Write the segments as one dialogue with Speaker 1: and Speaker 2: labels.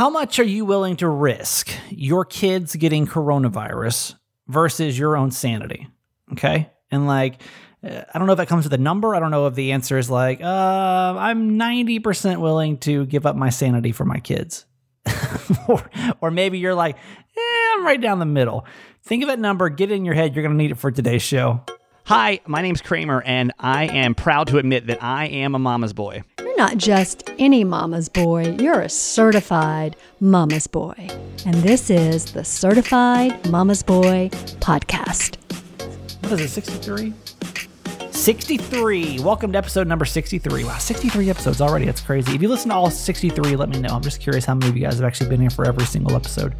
Speaker 1: how much are you willing to risk your kids getting coronavirus versus your own sanity? Okay. And like, uh, I don't know if that comes with a number. I don't know if the answer is like, uh, I'm 90% willing to give up my sanity for my kids. or, or maybe you're like, eh, I'm right down the middle. Think of that number, get it in your head. You're going to need it for today's show.
Speaker 2: Hi, my name's Kramer, and I am proud to admit that I am a mama's boy.
Speaker 3: You're not just any mama's boy, you're a certified mama's boy. And this is the Certified Mama's Boy podcast.
Speaker 1: What is it, 63? 63. Welcome to episode number 63. Wow, 63 episodes already. That's crazy. If you listen to all 63, let me know. I'm just curious how many of you guys have actually been here for every single episode.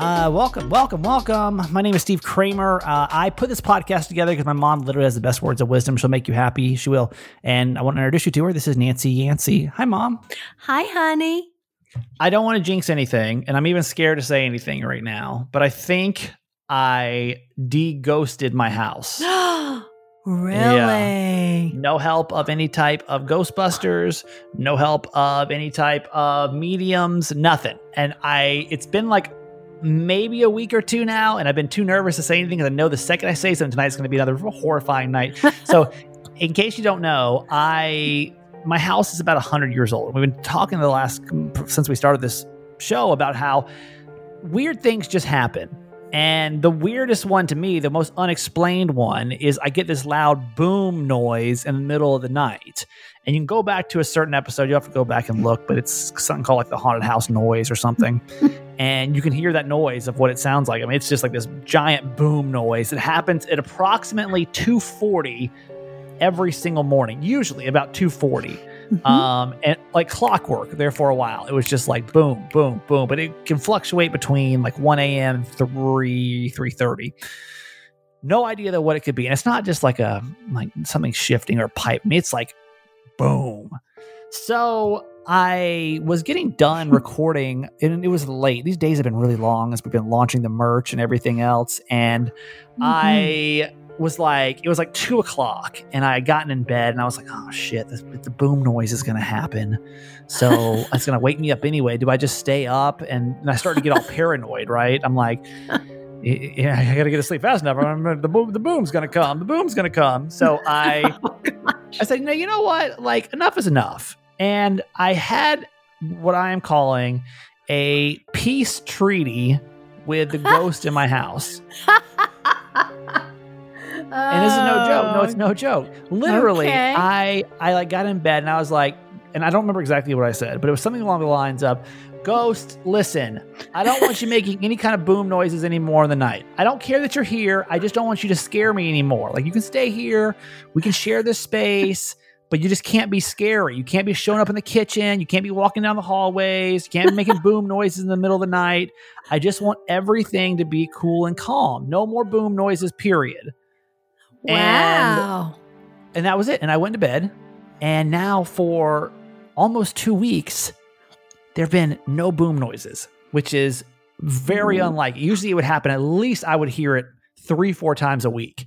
Speaker 1: Uh, welcome, welcome, welcome. My name is Steve Kramer. Uh, I put this podcast together because my mom literally has the best words of wisdom. She'll make you happy. She will. And I want to introduce you to her. This is Nancy Yancey. Hi, mom.
Speaker 3: Hi, honey.
Speaker 1: I don't want to jinx anything, and I'm even scared to say anything right now, but I think I de-ghosted my house.
Speaker 3: really?
Speaker 1: Yeah. No help of any type of Ghostbusters, no help of any type of mediums, nothing. And I it's been like maybe a week or two now, and I've been too nervous to say anything because I know the second I say something tonight is going to be another horrifying night. so, in case you don't know, I my house is about hundred years old. We've been talking the last since we started this show about how weird things just happen. And the weirdest one to me, the most unexplained one, is I get this loud boom noise in the middle of the night. And you can go back to a certain episode. You have to go back and look, but it's something called like the haunted house noise or something. and you can hear that noise of what it sounds like. I mean, it's just like this giant boom noise. It happens at approximately 240 every single morning, usually about 240. Mm-hmm. Um, and like clockwork there for a while. It was just like boom, boom, boom. But it can fluctuate between like 1 a.m. and 3, 330. No idea though what it could be. And it's not just like a like something shifting or pipe. I mean, it's like boom. So I was getting done recording, and it was late. These days have been really long as we've been launching the merch and everything else. And mm-hmm. I was like, it was like two o'clock, and I had gotten in bed, and I was like, oh shit, the, the boom noise is gonna happen. So it's gonna wake me up anyway. Do I just stay up? And, and I started to get all paranoid, right? I'm like, yeah, I gotta get to sleep fast enough. the boom, the boom's gonna come. The boom's gonna come. So I, oh, I said, no, you know what? Like enough is enough. And I had what I am calling a peace treaty with the ghost in my house. And this is no joke. No, it's oh. no joke. Literally, okay. I I like got in bed and I was like, and I don't remember exactly what I said, but it was something along the lines of, "Ghost, listen, I don't want you making any kind of boom noises anymore in the night. I don't care that you're here. I just don't want you to scare me anymore. Like you can stay here. We can share this space." But you just can't be scary. You can't be showing up in the kitchen. You can't be walking down the hallways. You can't be making boom noises in the middle of the night. I just want everything to be cool and calm. No more boom noises, period.
Speaker 3: Wow.
Speaker 1: And, and that was it. And I went to bed. And now for almost two weeks, there have been no boom noises, which is very Ooh. unlike. Usually it would happen, at least I would hear it three, four times a week.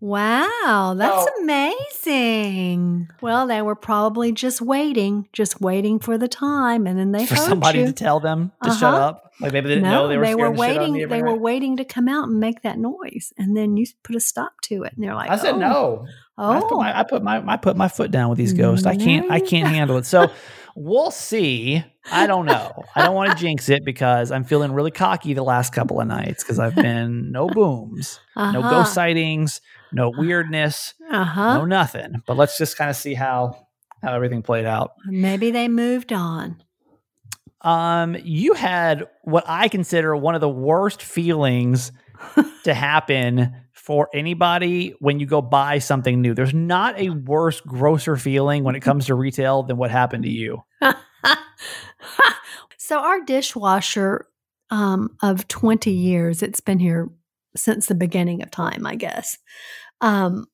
Speaker 3: Wow, that's oh. amazing. Well, they were probably just waiting, just waiting for the time, and then they
Speaker 1: for somebody
Speaker 3: you.
Speaker 1: to tell them to uh-huh. shut up. Like maybe they didn't
Speaker 3: no,
Speaker 1: know they were.
Speaker 3: They were
Speaker 1: waiting.
Speaker 3: The they were waiting to come out and make that noise, and then you put a stop to it, and they're like,
Speaker 1: "I said
Speaker 3: oh.
Speaker 1: no."
Speaker 3: Oh,
Speaker 1: I put, my, I put my I put my foot down with these ghosts. I can't I can't handle it. So we'll see. I don't know. I don't want to jinx it because I'm feeling really cocky the last couple of nights because I've been no booms, uh-huh. no ghost sightings no weirdness, uh-huh. no nothing. But let's just kind of see how how everything played out.
Speaker 3: Maybe they moved on.
Speaker 1: Um, you had what I consider one of the worst feelings to happen for anybody when you go buy something new. There's not a worse, grosser feeling when it comes to retail than what happened to you.
Speaker 3: so our dishwasher um, of 20 years, it's been here since the beginning of time, I guess, um,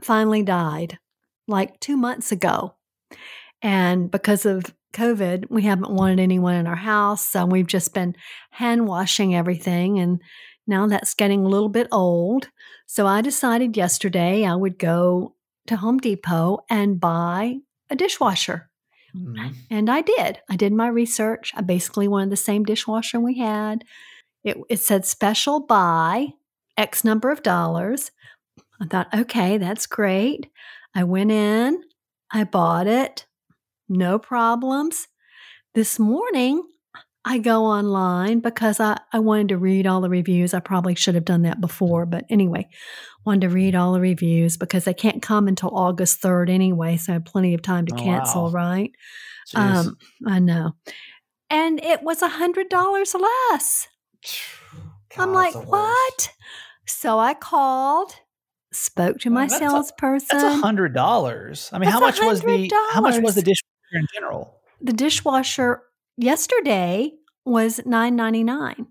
Speaker 3: finally died like two months ago. And because of COVID, we haven't wanted anyone in our house. So we've just been hand washing everything. And now that's getting a little bit old. So I decided yesterday I would go to Home Depot and buy a dishwasher.
Speaker 1: Mhm.
Speaker 3: And I did. I did my research. I basically wanted the same dishwasher we had. It, it said special buy X number of dollars. I thought, okay, that's great. I went in, I bought it, no problems. This morning, I go online because I, I wanted to read all the reviews. I probably should have done that before, but anyway, wanted to read all the reviews because they can't come until August 3rd anyway. So I had plenty of time to
Speaker 1: Oh,
Speaker 3: cancel,
Speaker 1: wow.
Speaker 3: right?
Speaker 1: Jeez.
Speaker 3: Um, I know. And it was a hundred dollars less. I'm like,
Speaker 1: that's the worst.
Speaker 3: what? So I called, spoke to my
Speaker 1: That's a-
Speaker 3: salesperson.
Speaker 1: That's a hundred dollars. I mean, how
Speaker 3: That's
Speaker 1: much was the how much was the
Speaker 3: $100.
Speaker 1: In general?
Speaker 3: the dishwasher yesterday was nine ninety nine.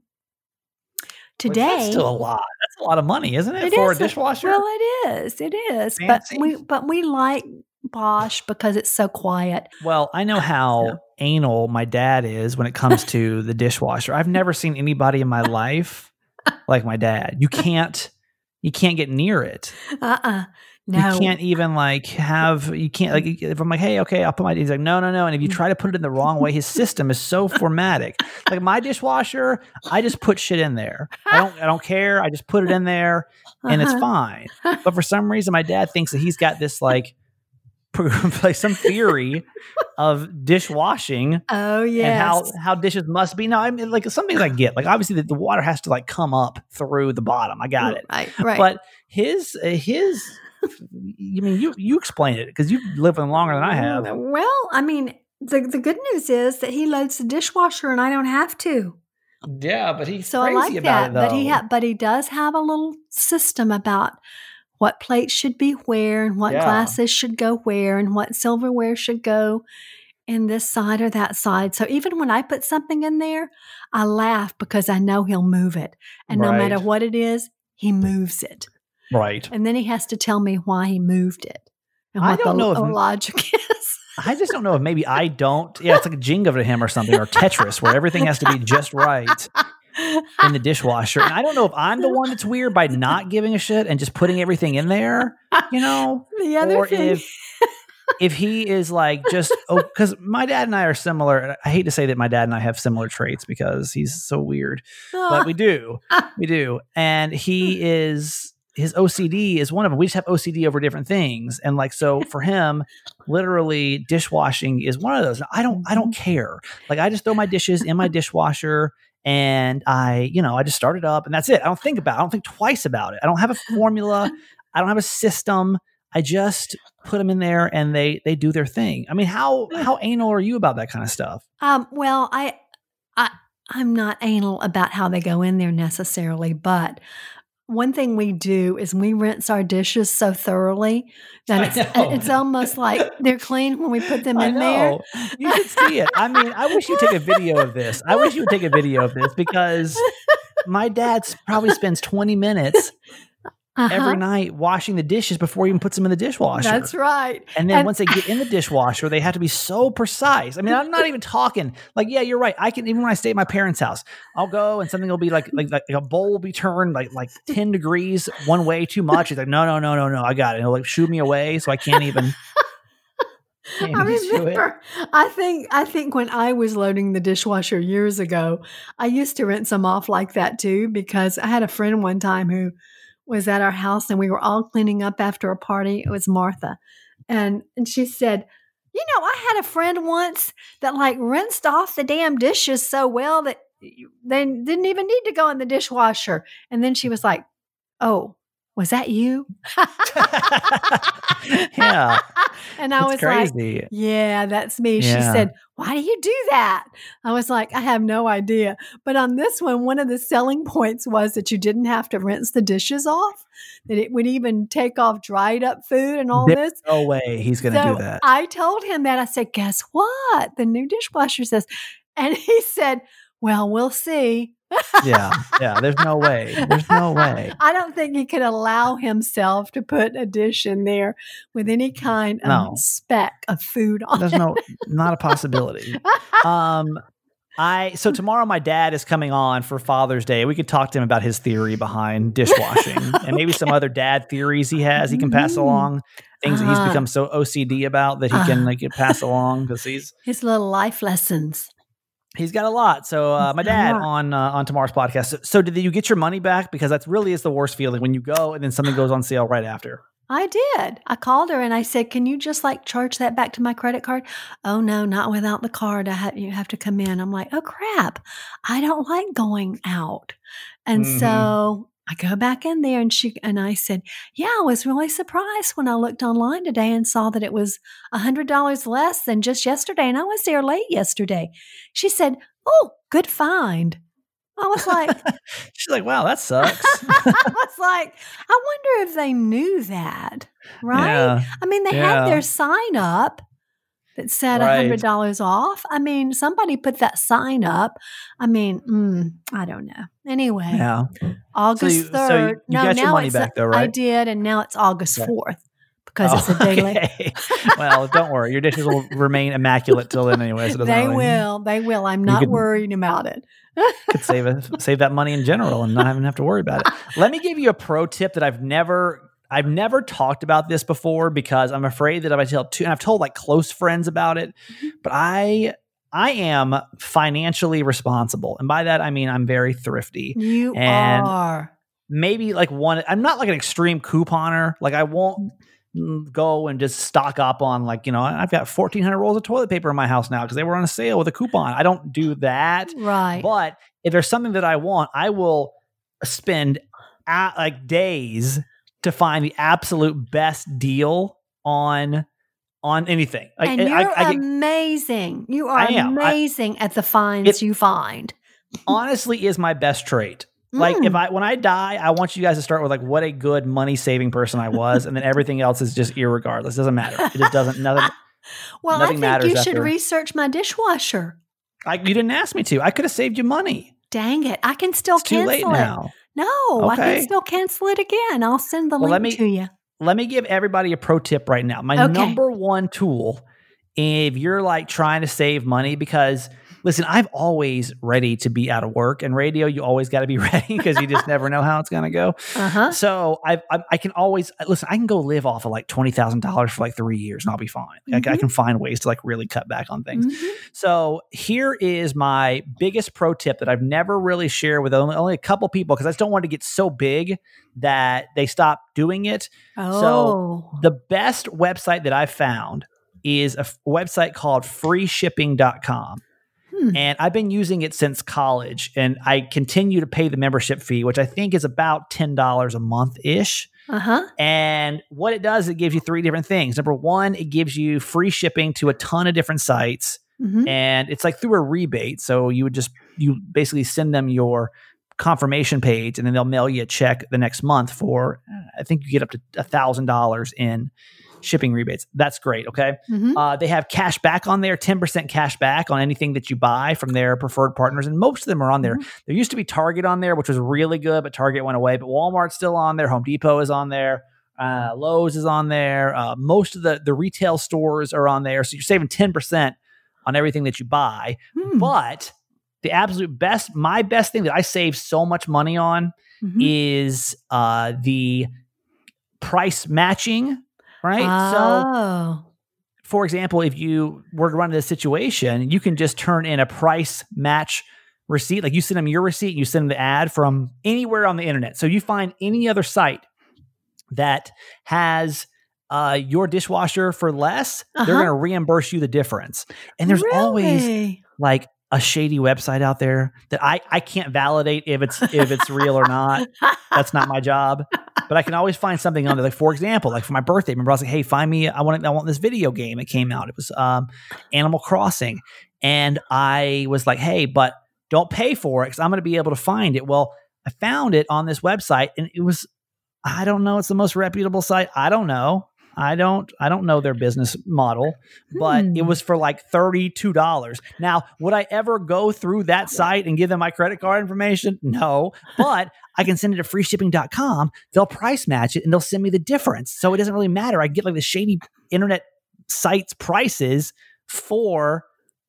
Speaker 1: Which
Speaker 3: Today,
Speaker 1: that's still a lot. That's a lot of money, isn't it,
Speaker 3: It
Speaker 1: for
Speaker 3: is
Speaker 1: a dishwasher?
Speaker 3: Well, it is. It is.
Speaker 1: Fancy.
Speaker 3: But we but we like Bosch because it's so quiet.
Speaker 1: Well, I know how anal my dad is when it comes to the dishwasher. I've never seen anybody in my life like my dad. You can't you can't get near it.
Speaker 3: Uh uh No.
Speaker 1: You can't even like have you can't like if I'm like, hey, okay, I'll put my he's like, no, no, no. And if you try to put it in the wrong way, his system is so formatic. Like my dishwasher, I just put shit in there. I don't I don't care. I just put it in there and it's
Speaker 3: Uh-huh.
Speaker 1: fine. But for some reason, my dad thinks that he's got this like, like some theory of dishwashing
Speaker 3: Oh yeah,
Speaker 1: and how how dishes must be. No, I mean like some things I get. Like obviously the, the water has to like come up through the bottom. I got it.
Speaker 3: Right. Right.
Speaker 1: But his his. You mean you you explain it because you've lived with longer than I have.
Speaker 3: Well, I mean, the the good news is that he loads the dishwasher and I don't have to.
Speaker 1: Yeah, but he's
Speaker 3: So I like
Speaker 1: about
Speaker 3: that.
Speaker 1: it
Speaker 3: but he ha- but he does have a little system about what plates should be where and what
Speaker 1: Yeah.
Speaker 3: glasses should go where and what silverware should go in this side or that side. So even when I put something in there, I laugh because I know he'll move it. And no matter what it is, he moves it.
Speaker 1: Right.
Speaker 3: And then he has to tell me why he moved it. And
Speaker 1: I don't
Speaker 3: the
Speaker 1: know if-
Speaker 3: lo- logic is.
Speaker 1: I just don't know if maybe I don't. Yeah, it's like a Jenga to him or something, or Tetris, where everything has to be just right in the dishwasher. And I don't know if I'm the one that's weird by not giving a shit and just putting everything in there, you know,
Speaker 3: the other
Speaker 1: or
Speaker 3: thing.
Speaker 1: if if he is like just oh, because my dad and I are similar. I hate to say that my dad and I have similar traits because he's so weird, but we do, we do, and he hmm. is. His OCD is one of them. We just have OCD over different things, and like so for him, literally dishwashing is one of those. I don't, I don't care. Like I just throw my dishes in my dishwasher, and I, you know, I just start it up, and that's it. I don't think about. it. I don't think twice about it. I don't have a formula. I don't have a system. I just put them in there, and they they do their thing. I mean, how how anal are you about that kind of stuff?
Speaker 3: Um, well, I, I, I'm not anal about how they go in there necessarily, but one thing we do is we rinse our dishes so thoroughly that it's
Speaker 1: uh,
Speaker 3: it's almost like they're clean when we put them
Speaker 1: I
Speaker 3: in there.
Speaker 1: You should see it. I mean, I wish you'd take a video of this. I wish you would take a video of this because my dad probably spends 20 minutes
Speaker 3: Uh-huh.
Speaker 1: every night washing the dishes before he even puts them in the dishwasher.
Speaker 3: That's right.
Speaker 1: And then
Speaker 3: And-
Speaker 1: once they get in the dishwasher, they have to be so precise. I mean, I'm not even talking like, yeah, you're right. I can even when I stay at my parents' house, I'll go and something will be like like, like a bowl will be turned like like 10 degrees one way too much. He's like, no, no, no, no, no, I got it. He'll like shoot me away so I can't even. can't
Speaker 3: I
Speaker 1: even do it.
Speaker 3: remember. I think. I think when I was loading the dishwasher years ago, I used to rinse them off like that too. Because I had a friend one time who was at our house, and we were all cleaning up after a party. It was Martha, and and she said, "You know, I had a friend once that like rinsed off the damn dishes so well that they didn't even need to go in the dishwasher." And then she was like, "Oh." Was that you?
Speaker 1: Yeah.
Speaker 3: and I was like, yeah, that's me. She said, Why do you do that? I was like, I have no idea. But on this one, one of the selling points was that you didn't have to rinse the dishes off, that it would even take off dried up food and all
Speaker 1: There-
Speaker 3: this.
Speaker 1: no way he's going to
Speaker 3: So
Speaker 1: do that.
Speaker 3: I told him that. I said, Guess what? The new dishwasher says. And he said, Well, we'll see.
Speaker 1: Yeah. Yeah. There's no way. There's no way.
Speaker 3: I don't think he could allow himself to put a dish in there with any kind of
Speaker 1: No.
Speaker 3: speck of food on
Speaker 1: There's
Speaker 3: it.
Speaker 1: no, not a possibility. Um, I so tomorrow my dad is coming on for Father's Day. We could talk to him about his theory behind dishwashing and maybe some other dad theories he has he can pass
Speaker 3: Mhm.
Speaker 1: along. Things that
Speaker 3: Uh-huh.
Speaker 1: he's become so OCD about that he can
Speaker 3: Uh.
Speaker 1: like pass along because he's
Speaker 3: His little life lessons.
Speaker 1: He's got a lot. So uh, my dad on uh, on tomorrow's podcast. So, so did you get your money back? Because that's really is the worst feeling when you go and then something goes on sale right after.
Speaker 3: I did. I called her and I said, "Can you just like charge that back to my credit card?" Oh no, not without the card. I have you have to come in. I'm like, "Oh crap. I don't like going out." And
Speaker 1: Mhm.
Speaker 3: so I go back in there and she and I said, "Yeah, I was really surprised when I looked online today and saw that it was a $100 less than just yesterday and I was there late yesterday." She said, "Oh, good find." I was like,
Speaker 1: She's like, wow, that sucks.
Speaker 3: I was like, I wonder if they knew that, right?
Speaker 1: Yeah.
Speaker 3: I mean, they
Speaker 1: Yeah.
Speaker 3: had their sign up that said a
Speaker 1: Right.
Speaker 3: hundred dollars off. I mean, somebody put that sign up. I mean, mm, I don't know. Anyway,
Speaker 1: Yeah.
Speaker 3: August
Speaker 1: so you-
Speaker 3: third.
Speaker 1: you
Speaker 3: no,
Speaker 1: got your
Speaker 3: now
Speaker 1: money
Speaker 3: it's
Speaker 1: back though,
Speaker 3: I did, and now it's August
Speaker 1: Okay.
Speaker 3: fourth because it's a
Speaker 1: Oh,
Speaker 3: day late.
Speaker 1: okay. well, don't worry. Your dishes will remain immaculate till then anyway. So
Speaker 3: They
Speaker 1: really-
Speaker 3: will. They will. I'm not
Speaker 1: could-
Speaker 3: worried about it.
Speaker 1: could save a, save that money in general and not even have to worry about it. Let me give you a pro tip that I've never I've never talked about this before because I'm afraid that if I tell two and I've told like close friends about it,
Speaker 3: Mm-hmm.
Speaker 1: but I I am financially responsible. And by that I mean I'm very thrifty.
Speaker 3: You
Speaker 1: And-
Speaker 3: are.
Speaker 1: Maybe like one I'm not like an extreme couponer. Like I won't mm, go and just stock up on like, you know, I've got 1400 rolls of toilet paper in my house now because they were on a sale with a coupon. I don't do that.
Speaker 3: Right.
Speaker 1: But if there's something that I want, I will spend a like days to find the absolute best deal on on anything. Like,
Speaker 3: and
Speaker 1: I-
Speaker 3: you're
Speaker 1: I get-
Speaker 3: amazing. You are
Speaker 1: I. I-
Speaker 3: amazing at the finds
Speaker 1: It-
Speaker 3: you find.
Speaker 1: honestly is my best trait. Like if
Speaker 3: Mm.
Speaker 1: I when I die, I want you guys to start with like what a good money saving person I was, and then everything else is just irregardless. Doesn't matter. It just doesn't. Nothing.
Speaker 3: well, I think you should
Speaker 1: after-
Speaker 3: research my dishwasher.
Speaker 1: I, you didn't ask me to. I could have saved you money.
Speaker 3: Dang it. I can still
Speaker 1: It's too late
Speaker 3: it.
Speaker 1: now.
Speaker 3: No, I can still cancel it again. I'll send the
Speaker 1: Well, let
Speaker 3: link
Speaker 1: me-
Speaker 3: to you.
Speaker 1: let me give everybody a pro tip right now. My
Speaker 3: Okay.
Speaker 1: number one tool, if you're like trying to save money, because listen, I've always ready to be out of work, and radio, you always got to be ready because you just never know how it's going to go.
Speaker 3: Uh huh.
Speaker 1: So I, I I can always listen. I can go live off of like twenty thousand dollars for like three years, and I'll be fine. Like I
Speaker 3: Mhm.
Speaker 1: can find ways to like really cut back on things.
Speaker 3: Mm-hmm.
Speaker 1: So here is my biggest pro tip that I've never really shared with only, only a couple people because I just don't want to get so big that they stop doing it.
Speaker 3: Oh.
Speaker 1: The best website that I've found is a f- website called freeshipping.com.
Speaker 3: Hmm.
Speaker 1: And I've been using it since college and I continue to pay the membership fee, which I think is about $10 a month ish.
Speaker 3: Uh huh.
Speaker 1: And what it does, it gives you three different things. Number one, it gives you free shipping to a ton of different sites
Speaker 3: hmm
Speaker 1: and it's like through a rebate. So you would just you basically send them your confirmation page, and then they'll mail you a check the next month for I think you get up to a thousand dollars in shipping rebates. That's great. Okay,
Speaker 3: hmm
Speaker 1: uh, they have cash back on there, ten percent cash back on anything that you buy from their preferred partners, and most of them are on there. There used to be Target on there, which was really good, but Target went away. But Walmart's still on there. Home Depot is on there. Uh, Lowe's is on there. Uh, most of the the retail stores are on there, so you're saving ten percent on everything that you buy.
Speaker 3: Hmm.
Speaker 1: But the absolute best, my best thing that I save so much money on
Speaker 3: Mhm.
Speaker 1: is uh, the price matching. Right. So,
Speaker 3: Oh.
Speaker 1: for example, if you were to run into a situation, you can just turn in a price match receipt. Like you send them your receipt, you send them the ad from anywhere on the internet. So you find any other site that has uh, your dishwasher for less, they're
Speaker 3: Uh-huh.
Speaker 1: going to reimburse you the difference. And there's always like a shady website out there that I I can't validate if it's if it's real or not. That's not my job. But I can always find something on there. Like for example, like for my birthday, remember I was like, "Hey, find me. I want I want this video game It came out. It was um, Animal Crossing." And I was like, "Hey, but don't pay for it because I'm going to be able to find it." Well, I found it on this website, and it was I don't know. It's the most reputable site. I don't know. I don't. I don't know their business model, but it
Speaker 3: Hmm.
Speaker 1: was for like thirty two dollars. Now, would I ever go through that site and give them my credit card information? No, but I can send it to freeshipping.com. They'll price match it and they'll send me the difference. So it doesn't really matter. I get like the shady internet sites prices for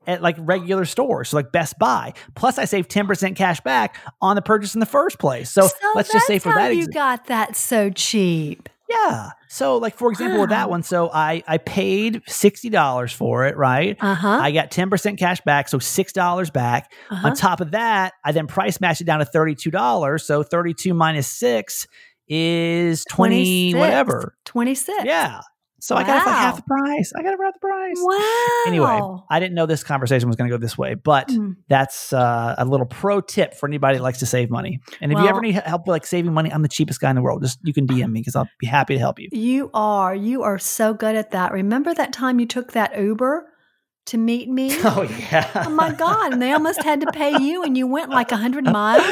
Speaker 1: at like regular stores, so like Best Buy. Plus, I save ten percent cash back on the purchase in the first place. So, let's just say for
Speaker 3: how
Speaker 1: that,
Speaker 3: you got that so cheap.
Speaker 1: Yeah. So, like for example, with that one, so I I paid sixty dollars for it, right?
Speaker 3: Uh huh.
Speaker 1: I got ten percent cash back, so six dollars back.
Speaker 3: Uh-huh.
Speaker 1: On top of that, I then price matched it down to thirty-two dollars. So thirty-two minus six is twenty
Speaker 3: 26.
Speaker 1: whatever.
Speaker 3: Twenty six.
Speaker 1: Yeah. So I got it for like half the price. I got it for half the price.
Speaker 3: Wow.
Speaker 1: Anyway, I didn't know this conversation was going to go this way, but
Speaker 3: Mm.
Speaker 1: that's uh, a little pro tip for anybody that likes to save money. And if you ever need help with like saving money, I'm the cheapest guy in the world. Just you can DM me because I'll be happy to help you.
Speaker 3: You are. You are so good at that. Remember that time you took that Uber to meet me?
Speaker 1: Oh yeah.
Speaker 3: Oh my God. And they almost had to pay you and you went like 100 miles.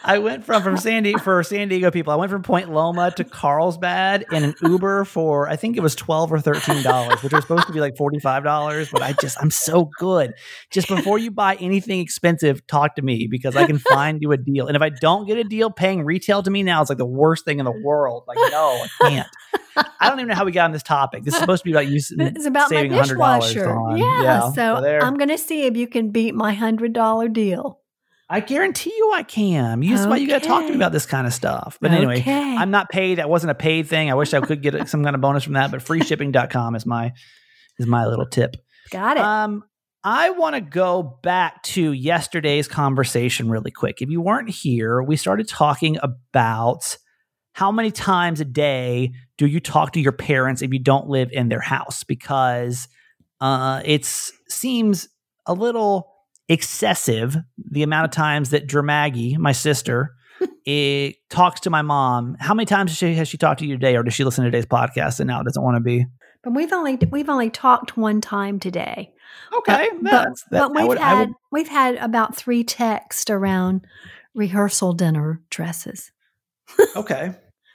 Speaker 1: I went from from San Diego for San Diego people. I went from Point Loma to Carlsbad in an Uber for I think it was twelve or thirteen dollars, which was supposed to be like forty five dollars. But I just I'm so good. Just before you buy anything expensive, talk to me because I can find you a deal. And if I don't get a deal, paying retail to me now is like the worst thing in the world. Like no, I can't. I don't even know how we got on this topic. This is supposed to be about you
Speaker 3: It's about my
Speaker 1: saving hundred dollars.
Speaker 3: dishwasher. Yeah. So. I'm going to see if you can beat my $100 deal.
Speaker 1: I guarantee you I can. This is why you got to talk to me about this kind of stuff. But anyway,
Speaker 3: Okay.
Speaker 1: I'm not paid. That wasn't a paid thing. I wish I could get some kind of bonus from that, but freeshipping.com is my is my little tip.
Speaker 3: Got it.
Speaker 1: Um I want to go back to yesterday's conversation really quick. If you weren't here, we started talking about how many times a day do you talk to your parents if you don't live in their house because uh it seems a little excessive the amount of times that Dramaggie, my sister, it talks to my mom. How many times has she, has she talked to you today, or does she listen to today's podcast and now it doesn't want to be?
Speaker 3: but we've only we've only talked one time today.
Speaker 1: Okay,
Speaker 3: but,
Speaker 1: that's- that-
Speaker 3: but we've
Speaker 1: would-
Speaker 3: had
Speaker 1: would-
Speaker 3: we've had about three texts around rehearsal dinner dresses.
Speaker 1: okay.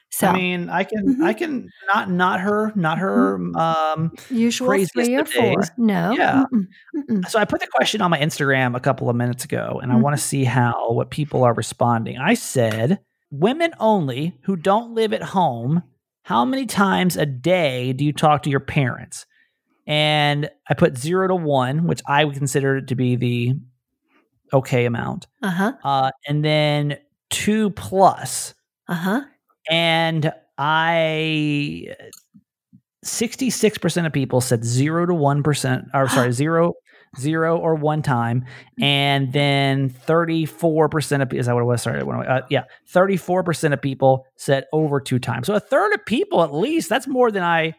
Speaker 3: So
Speaker 1: I mean, I can,
Speaker 3: Mhm.
Speaker 1: I can not, not her, not her. Um,
Speaker 3: usual three or four.
Speaker 1: days.
Speaker 3: No.
Speaker 1: Yeah.
Speaker 3: mm-mm, mm-mm.
Speaker 1: so I put the question on my Instagram a couple of minutes ago, and I
Speaker 3: Mhm.
Speaker 1: want to see how what people are responding. I said, "Women only who don't live at home. How many times a day do you talk to your parents?" And I put zero to one, which I would consider to be the okay amount,
Speaker 3: Uh-huh.
Speaker 1: uh, and then two plus.
Speaker 3: Uh-huh.
Speaker 1: And I 66% of people said 0 to 1% or sorry 0 0 or 1 time and then 34% of is that what it was sorry uh, yeah 34% of people said over 2 times so a third of people at least that's more than I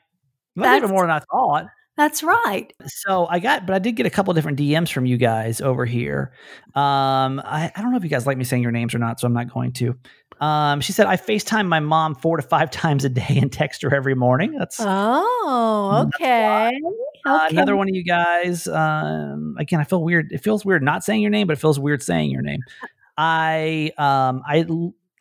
Speaker 1: that's even more than I thought
Speaker 3: That's right.
Speaker 1: so I got, but I did get a couple different DMs from you guys over here. Um, I, I don't know if you guys like me saying your names or not, so I'm not going to. Um, she said I FaceTime my mom four to five times a day and text her every morning. That's
Speaker 3: Oh, okay.
Speaker 1: uh,
Speaker 3: okay.
Speaker 1: another one of you guys. Um, again, I feel weird. It feels weird not saying your name, but it feels weird saying your name. I um I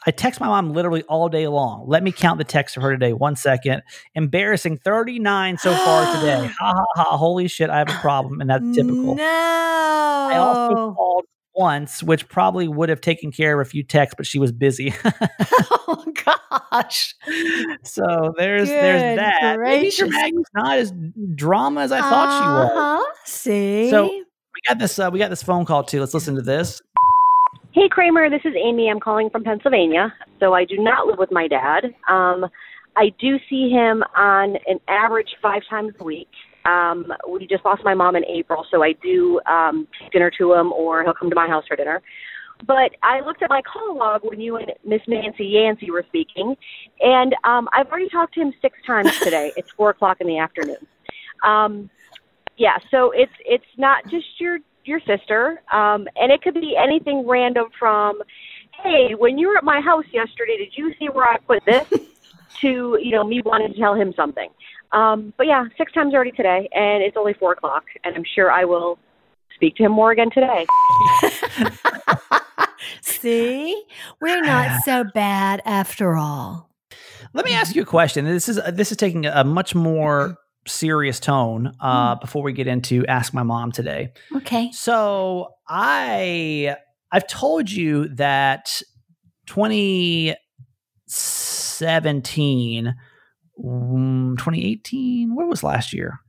Speaker 1: I text my mom literally all day long. Let me count the texts for her today. One second. Embarrassing 39 so far today. Ha ha ha. Holy shit, I have a problem, and that's typical.
Speaker 3: No.
Speaker 1: I also called once, which probably would have taken care of a few texts, but she was busy.
Speaker 3: oh gosh.
Speaker 1: so there's there's
Speaker 3: Good
Speaker 1: that. Maybe
Speaker 3: gracious.
Speaker 1: Maggie's not as drama as I thought she was.
Speaker 3: Uh-huh. See?
Speaker 1: So- We got this. Uh, we got this phone call too. Let's listen to this.
Speaker 4: Hey Kramer, this is Amy. I'm calling from Pennsylvania. So I do not live with my dad. Um, I do see him on an average five times a week. Um, we just lost my mom in April, so I do um, take dinner to him, or he'll come to my house for dinner. But I looked at my call log when you and Miss Nancy Yancey were speaking, and um, I've already talked to him six times today. it's four o'clock in the afternoon. Um, yeah, so it's it's not just your your sister, um, and it could be anything random from, hey, when you were at my house yesterday, did you see where I put this? To you know me wanting to tell him something. Um, but yeah, six times already today, and it's only four o'clock, and I'm sure I will speak to him more again today.
Speaker 3: See? We're not so bad after all.
Speaker 1: Let me ask you a question. This is this is taking a much more serious tone uh, before we get into ask my mom today.
Speaker 3: Okay.
Speaker 1: So I I've told you that 2017 mm, 2018 what was last year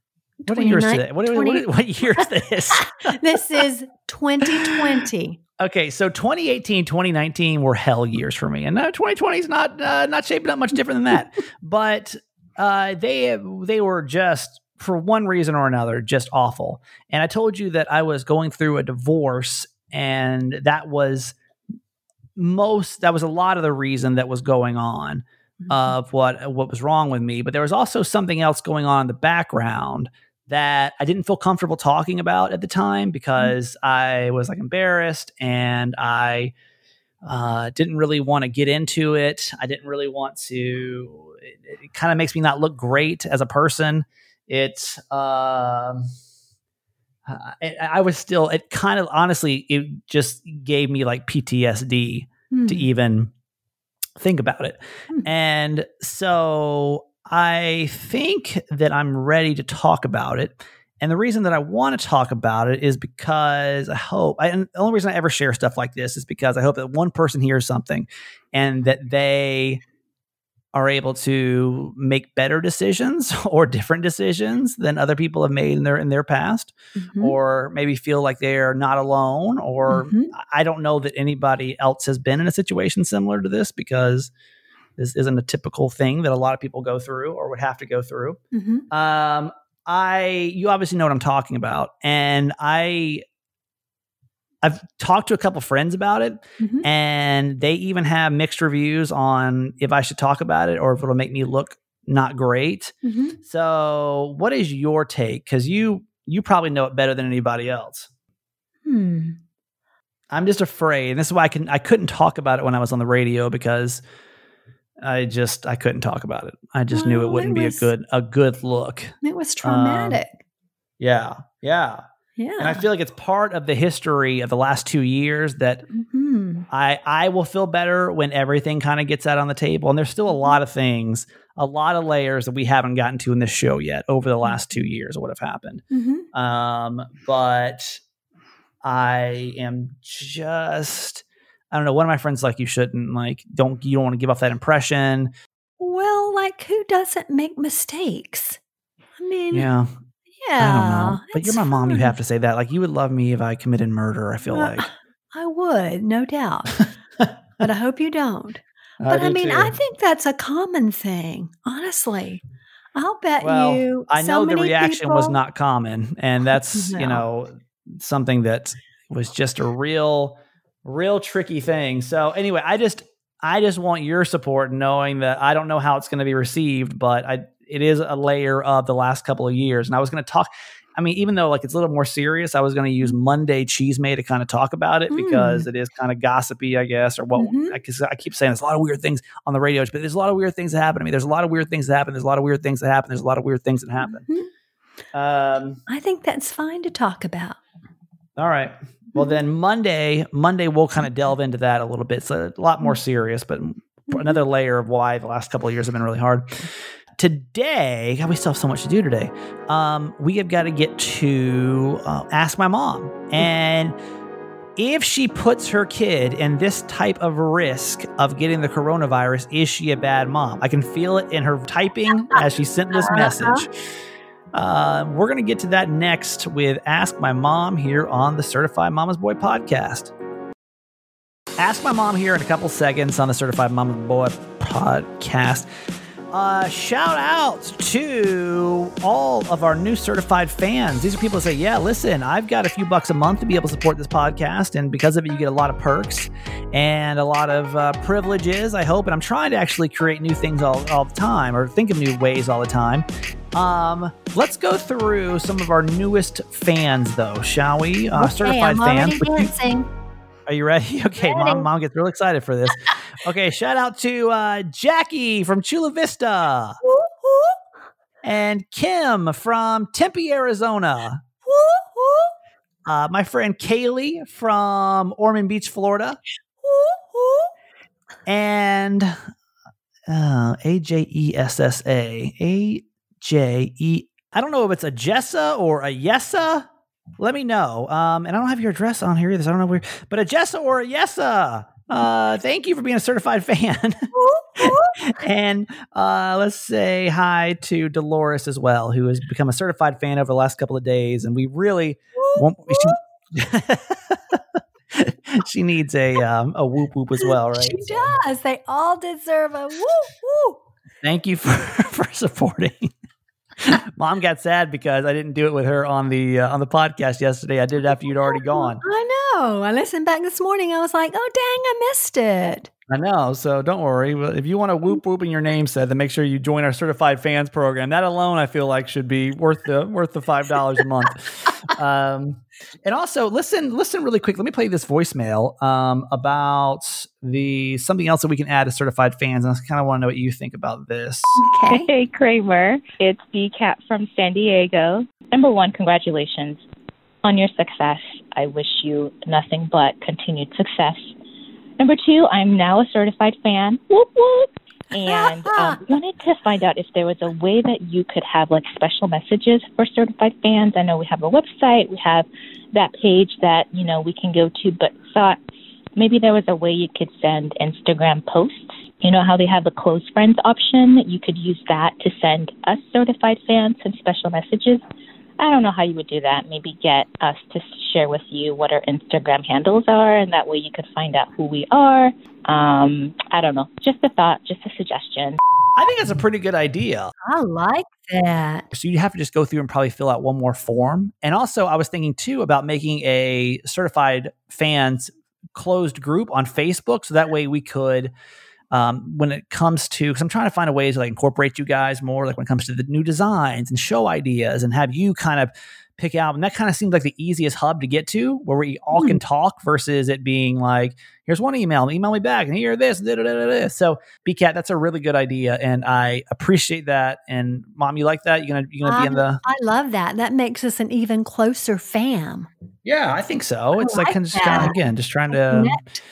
Speaker 1: What year is
Speaker 3: 29
Speaker 1: today? What, what,
Speaker 3: 20
Speaker 1: what, what year is this?
Speaker 3: this is 2020.
Speaker 1: okay, so 2018, 2019 were hell years for me, and uh, 2020 is not uh, not shaping up much different than that. but uh, they they were just for one reason or another just awful. And I told you that I was going through a divorce, and that was most that was a lot of the reason that was going on
Speaker 3: Mm-hmm.
Speaker 1: of what what was wrong with me but there was also something else going on in the background that I didn't feel comfortable talking about at the time because I was like embarrassed and I uh, didn't really want to get into it. I didn't really want to. It, it kind of makes me not look great as a person. It. Um, I, I was still. It kind of honestly. It just gave me like PTSD
Speaker 3: Hmm.
Speaker 1: to even think about it.
Speaker 3: Hmm.
Speaker 1: And so I think that I'm ready to talk about it. And the reason that I want to talk about it is because I hope, I, and the only reason I ever share stuff like this is because I hope that one person hears something and that they are able to make better decisions or different decisions than other people have made in their in their past
Speaker 3: Mhm.
Speaker 1: or maybe feel like they're not alone or
Speaker 3: Mhm.
Speaker 1: I don't know that anybody else has been in a situation similar to this because this isn't a typical thing that a lot of people go through or would have to go through.
Speaker 3: Mhm.
Speaker 1: Um, I you obviously know what I'm talking about, and I I've talked to a couple friends about it,
Speaker 3: Mhm.
Speaker 1: and they even have mixed reviews on if I should talk about it or if it'll make me look not great.
Speaker 3: Mhm.
Speaker 1: So, what is your take? Because you you probably know it better than anybody else.
Speaker 3: Hmm.
Speaker 1: I'm just afraid. And this is why I can I couldn't talk about it when I was on the radio because I just I couldn't talk about it. I just knew it wouldn't
Speaker 3: was-
Speaker 1: be a good a good look.
Speaker 3: It was traumatic.
Speaker 1: Yeah. Yeah.
Speaker 3: Yeah.
Speaker 1: And I feel like it's part of the history of the last 2 years that
Speaker 3: Mhm.
Speaker 1: I I will feel better when everything kind of gets out on the table and there's still a lot of things, a lot of layers that we haven't gotten to in this show yet over the last 2 years of what have happened.
Speaker 3: Mhm.
Speaker 1: Um, but I am just I don't know. One of my friends like you shouldn't like don't you don't want to give off that impression.
Speaker 3: Well, like who doesn't make mistakes? I mean,
Speaker 1: yeah. I don't know. But you're my mom. You have to say that. Like you would love me if I committed murder. I feel
Speaker 3: Uh,
Speaker 1: like.
Speaker 3: I would, no doubt. but I hope you don't. But I,
Speaker 1: do
Speaker 3: mean,
Speaker 1: too.
Speaker 3: I think that's a common thing, honestly. I'll bet
Speaker 1: well,
Speaker 3: you.
Speaker 1: I
Speaker 3: so
Speaker 1: know the reaction was not common, and that's you know something that was just a real, real tricky thing. So anyway, I just I just want your support, knowing that I don't know how it's going to be received, but I it is a layer of the last couple of years, and I was going to talk. I mean, even though like it's a little more serious, I was going to use Monday Cheese May to kind of talk about it
Speaker 3: Mm.
Speaker 1: because it is kind of gossipy, I guess, or what
Speaker 3: Mhm.
Speaker 1: I, I keep saying there's a lot of weird things on the radio, but there's a lot of weird things that happen to me. There's a lot of weird things that happen. There's a lot of weird things that happen. There's a lot of weird things that happen.
Speaker 3: Mhm.
Speaker 1: Um,
Speaker 3: I think that's fine to talk about.
Speaker 1: all right. Well,
Speaker 3: Mm-hmm.
Speaker 1: then Monday, Monday we'll kind of delve into that a little bit. It's a lot more serious, but
Speaker 3: Mm-hmm.
Speaker 1: another layer of why the last couple of years have been really hard. Today, God, we still have so much to do today. Um, we have got to get to uh, ask my mom, and if she puts her kid in this type of risk of getting the coronavirus, is she a bad mom? I can feel it in her typing as she sent this message. Uh, we're going to get to that next with Ask My Mom here on the Certified Mama's Boy podcast. Ask My Mom here in a couple seconds on the Certified Mama's Boy podcast. Uh, shout out to all of our new certified fans. These are people that say, Yeah, listen, I've got a few bucks a month to be able to support this podcast. And because of it, you get a lot of perks and a lot of uh, privileges, I hope. And I'm trying to actually create new things all, all the time or think of new ways all the time. Um, let's go through some of our newest fans, though, shall we? Uh,
Speaker 3: Okay,
Speaker 1: certified
Speaker 3: I'm
Speaker 1: fans.
Speaker 3: already
Speaker 1: which you-
Speaker 3: dancing.
Speaker 1: Are you ready? Okay,
Speaker 3: Ready.
Speaker 1: mom. Mom gets real excited for this. Okay, shout out to uh, Jackie from Chula Vista and Kim from Tempe, Arizona. Uh, my friend Kaylee from Ormond Beach, Florida, and uh, A J E S S A A J E. I don't know if it's a Jessa or a Yessa. Let me know. Um, and I don't have your address on here either, so I don't know where. But a Jessa or a Yessa. uh, thank you for being a certified fan. and uh, let's say hi to Dolores as well, who has become a certified fan over the last couple of days. And we really want. She, she needs a um, a whoop whoop as well, right?
Speaker 3: She does. They all deserve a whoop whoop.
Speaker 1: Thank you for for supporting. Mom got sad because I didn't do it with her on the uh, on the podcast yesterday. I did it after you'd already gone.
Speaker 3: I know. I listened back this morning. I was like, "Oh dang, I missed it."
Speaker 1: I know. So don't worry. If you want to whoop whoop in your name said, then make sure you join our certified fans program. That alone, I feel like, should be worth the worth the five dollars a month. Um, and also, listen, listen really quick. Let me play this voicemail um, about the something else that we can add to certified fans. And I kind of want to know what you think about this.
Speaker 3: Okay.
Speaker 5: Hey, Kramer. It's B Cat from San Diego. Number one, congratulations on your success. I wish you nothing but continued success. Number two, I'm now a certified fan. Whoop whoop. And um, wanted to find out if there was a way that you could have like special messages for certified fans. I know we have a website, we have that page that you know we can go to, but thought maybe there was a way you could send Instagram posts. You know how they have the close friends option? You could use that to send us certified fans some special messages. I don't know how you would do that. Maybe get us to share with you what our Instagram handles are, and that way you could find out who we are. Um, I don't know. Just a thought, just a suggestion.
Speaker 1: I think that's a pretty good idea.
Speaker 3: I like that.
Speaker 1: So you'd have to just go through and probably fill out one more form. And also, I was thinking too about making a certified fans closed group on Facebook, so that way we could um, when it comes to because I'm trying to find a way to like incorporate you guys more, like when it comes to the new designs and show ideas, and have you kind of pick out. And that kind of seems like the easiest hub to get to, where we all can talk, versus it being like, here's one email, email me back, and here this, da, da, da, da. So, BCAT, that's a really good idea, and I appreciate that. And mom, you like that? You gonna you gonna be in the?
Speaker 3: I love that. That makes us an even closer fam.
Speaker 1: Yeah, I think so. It's like,
Speaker 3: like
Speaker 1: just kind of again, just trying to.
Speaker 3: Connect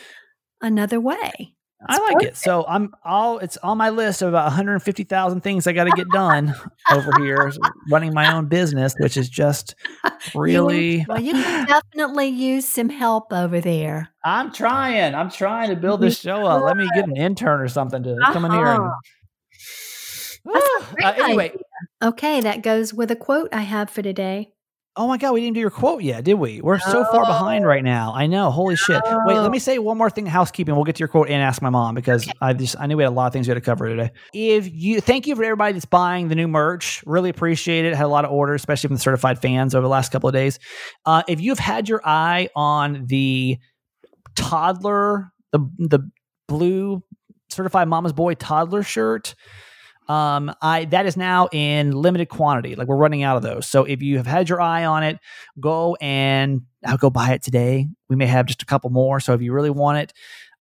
Speaker 3: another way.
Speaker 1: I like it. So I'm all it's on my list of about 150,000 things I got to get done over here running my own business, which is just really.
Speaker 3: Well, you can definitely use some help over there.
Speaker 1: I'm trying. I'm trying to build this show up. Let me get an intern or something to come in here. And,
Speaker 3: great
Speaker 1: Uh, anyway,
Speaker 3: idea. Okay, that goes with a quote I have for today.
Speaker 1: Oh my god, we didn't do your quote yet, did we? We're so far behind right now. I know. Holy shit. Wait, let me say one more thing. Housekeeping. We'll get to your quote and ask my mom because I just I knew we had a lot of things we had to cover today. If you thank you for everybody that's buying the new merch. Really appreciate it. Had a lot of orders, especially from the certified fans over the last couple of days. Uh, if you've had your eye on the toddler, the the blue certified mama's boy toddler shirt um i that is now in limited quantity like we're running out of those. So if you have had your eye on it go and i'll go buy it today. We may have just a couple more. So if you really want it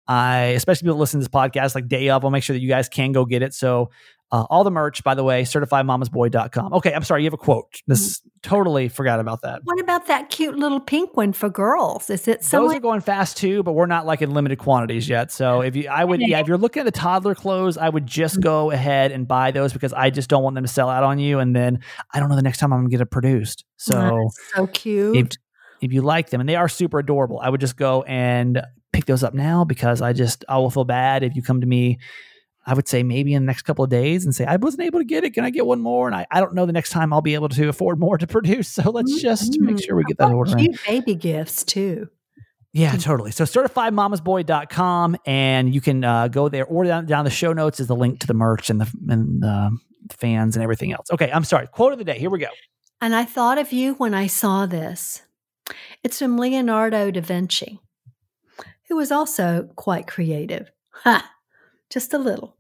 Speaker 1: i especially people listen to this podcast like day of i'll make sure that you guys can go get it. So uh, all the merch by the way certifiedmamasboy.com okay i'm sorry you have a quote this totally forgot about that
Speaker 3: What about that cute little pink one for girls? Is it
Speaker 1: so
Speaker 3: those
Speaker 1: are going fast too, but we're not like in limited quantities yet. So if you, I would, yeah, if you're looking at the toddler clothes, I would just go ahead and buy those because I just don't want them to sell out on you, and then I don't know the next time I'm gonna get it produced. So
Speaker 3: so cute.
Speaker 1: if if you like them and they are super adorable, I would just go and pick those up now because I just I will feel bad if you come to me. I would say maybe in the next couple of days and say I wasn't able to get it. Can I get one more? And I, I don't know the next time I'll be able to afford more to produce. So let's just make sure we get that order in.
Speaker 3: cute baby gifts too.
Speaker 1: Yeah, totally. So certifiedmamasboy.com and you can uh, go there or down, down the show notes is the link to the merch and the and the fans and everything else. Okay, I'm sorry. Quote of the day. Here we go.
Speaker 3: And I thought of you when I saw this. It's from Leonardo da Vinci, who was also quite creative. Ha! Just a little.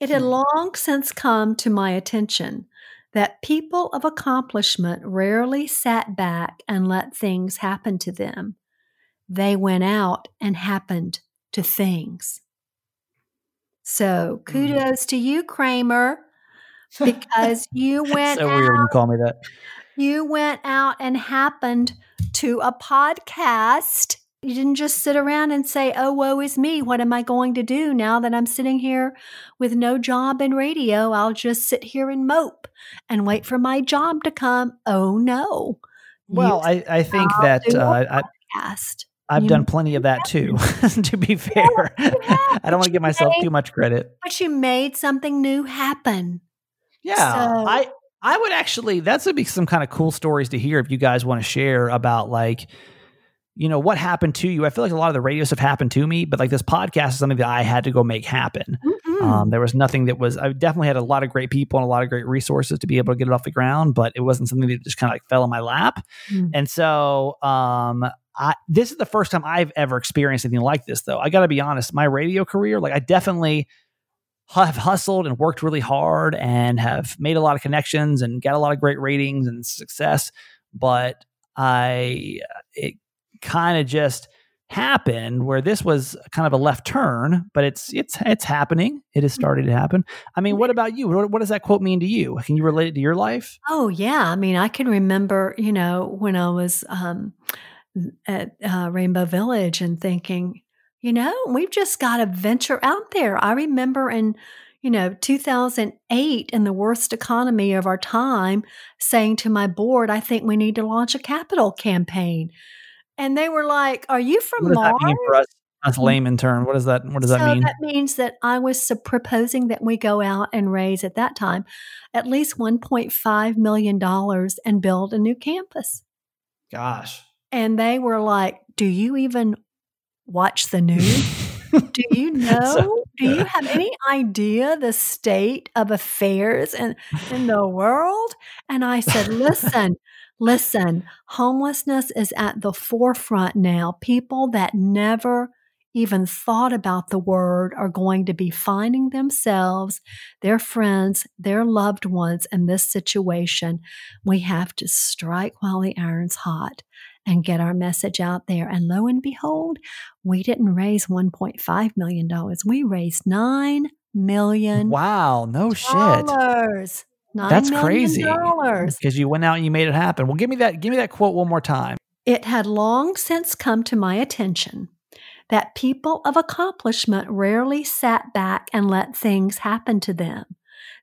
Speaker 3: It had hmm. long since come to my attention that people of accomplishment rarely sat back and let things happen to them. They went out and happened to things. So hmm. kudos to you, Kramer, because you went
Speaker 1: so
Speaker 3: out
Speaker 1: weird you call me that.
Speaker 3: you went out and happened to a podcast. You didn't just sit around and say, Oh, woe is me. What am I going to do now that I'm sitting here with no job in radio? I'll just sit here and mope and wait for my job to come. Oh, no.
Speaker 1: Well,
Speaker 3: You
Speaker 1: I, I think that uh, I. I've
Speaker 3: You-
Speaker 1: done plenty of that too. to be fair, I don't want to give myself too much credit.
Speaker 3: But you made something new happen.
Speaker 1: Yeah,
Speaker 3: So-
Speaker 1: I I would actually. That's would be some kind of cool stories to hear if you guys want to share about like, you know, what happened to you. I feel like a lot of the radio stuff happened to me, but like this podcast is something that I had to go make happen.
Speaker 3: Mm-mm.
Speaker 1: Um, there was nothing that was. I definitely had a lot of great people and a lot of great resources to be able to get it off the ground, but it wasn't something that just kind of like fell in my lap.
Speaker 3: Mm.
Speaker 1: And so, um, I this is the first time I've ever experienced anything like this. Though I got to be honest, my radio career, like I definitely have hustled and worked really hard and have made a lot of connections and got a lot of great ratings and success. But I, kind of just happened where this was kind of a left turn, but it's it's it's happening. It is starting to happen. I mean, what about you? What, what does that quote mean to you? Can you relate it to your life?
Speaker 3: Oh yeah, I mean, I can remember, you know, when I was um, at uh, Rainbow Village and thinking, you know, we've just got to venture out there. I remember in, you know, 2008, in the worst economy of our time, saying to my board, "I think we need to launch a capital campaign," and they were like, "Are you from
Speaker 1: What does
Speaker 3: Mars?"
Speaker 1: that mean for us? That's mm. layman term. What does that What does that mean?
Speaker 3: that means that I was proposing that we go out and raise at that time at least 1.5 million dollars and build a new campus.
Speaker 1: Gosh.
Speaker 3: And they were like, "Do you even watch the news? Do you know?
Speaker 1: So-
Speaker 3: Do you have any idea the state of affairs in, in the world?" And I said, "Listen, listen. Homelessness is at the forefront now. People that never even thought about the word are going to be finding themselves, their friends, their loved ones in this situation. We have to strike while the iron's hot and get our message out there. And lo and behold, we didn't raise $1.5 million. We raised $9 million.
Speaker 1: Wow. No shit.
Speaker 3: $9
Speaker 1: That's crazy. Because you went out and you made it happen. Well, give me that. Give me that quote one more time.
Speaker 3: It had long since come to my attention that people of accomplishment rarely sat back and let things happen to them.